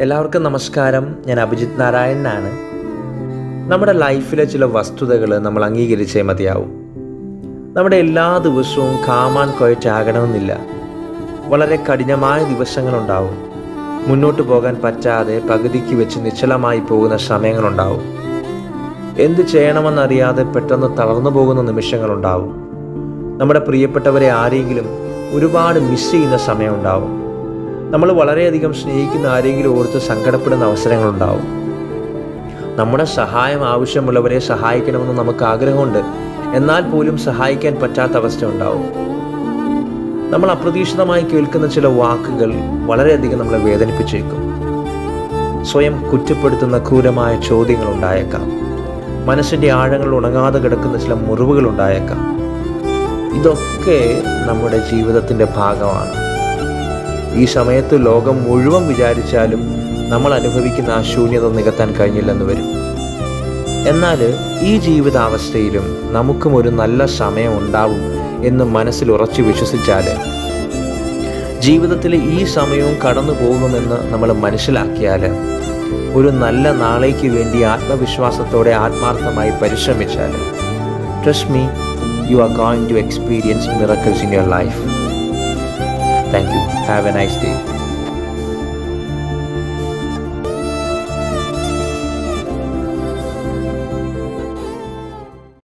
എല്ലാവർക്കും നമസ്കാരം. ഞാൻ അഭിജിത് നാരായണനാണ്. നമ്മുടെ ലൈഫിലെ ചില വസ്തുതകൾ നമ്മൾ അംഗീകരിച്ചേ മതിയാവും. നമ്മുടെ എല്ലാ ദിവസവും കാമാൻ കൊയറ്റാകണമെന്നില്ല വളരെ കഠിനമായ ദിവസങ്ങളുണ്ടാവും. മുന്നോട്ട് പോകാൻ പറ്റാതെ പകുതിക്ക് വെച്ച് നിശ്ചലമായി പോകുന്ന സമയങ്ങളുണ്ടാവും. എന്ത് ചെയ്യണമെന്നറിയാതെ പെട്ടെന്ന് തളർന്നു പോകുന്ന നിമിഷങ്ങളുണ്ടാവും. നമ്മുടെ പ്രിയപ്പെട്ടവരെ ആരെങ്കിലും ഒരുപാട് മിസ് ചെയ്യുന്ന സമയമുണ്ടാവും. നമ്മൾ വളരെയധികം സ്നേഹിക്കുന്ന ആരെങ്കിലും ഓർത്ത് സങ്കടപ്പെടുന്ന അവസരങ്ങളുണ്ടാവും. നമ്മുടെ സഹായം ആവശ്യമുള്ളവരെ സഹായിക്കണമെന്ന് നമുക്ക് ആഗ്രഹമുണ്ട്. എന്നാൽ പോലും സഹായിക്കാൻ പറ്റാത്ത അവസ്ഥ ഉണ്ടാവും നമ്മൾ അപ്രതീക്ഷിതമായി കേൾക്കുന്ന ചില വാക്കുകൾ വളരെയധികം നമ്മളെ വേദനിപ്പിച്ചേക്കും. സ്വയം കുറ്റപ്പെടുത്തുന്ന ക്രൂരമായ ചോദ്യങ്ങൾ ഉണ്ടായേക്കാം. മനസ്സിന്റെ ആഴങ്ങൾ ഉണങ്ങാതെ കിടക്കുന്ന ചില മുറിവുകൾ ഉണ്ടായേക്കാം. ഇതൊക്കെ നമ്മുടെ ജീവിതത്തിന്റെ ഭാഗമാണ്. ഈ സമയത്ത് ലോകം മുഴുവൻ വിചാരിച്ചാലും നമ്മൾ അനുഭവിക്കുന്ന ആ ശൂന്യത നികത്താൻ കഴിഞ്ഞില്ലെന്ന് വരും. എന്നാൽ ഈ ജീവിതാവസ്ഥയിലും നമുക്കും ഒരു നല്ല സമയം ഉണ്ടാവും എന്ന് മനസ്സിൽ ഉറച്ചു വിശ്വസിച്ചാൽ ജീവിതത്തിലെ ഈ സമയവും കടന്നു പോകുമെന്ന് നമ്മൾ മനസ്സിലാക്കിയാൽ ഒരു നല്ല നാളേക്ക് വേണ്ടി ആത്മവിശ്വാസത്തോടെ ആത്മാർത്ഥമായി പരിശ്രമിച്ചാൽ trust me you are going to experience miracles in your life Thank you. Have a nice day.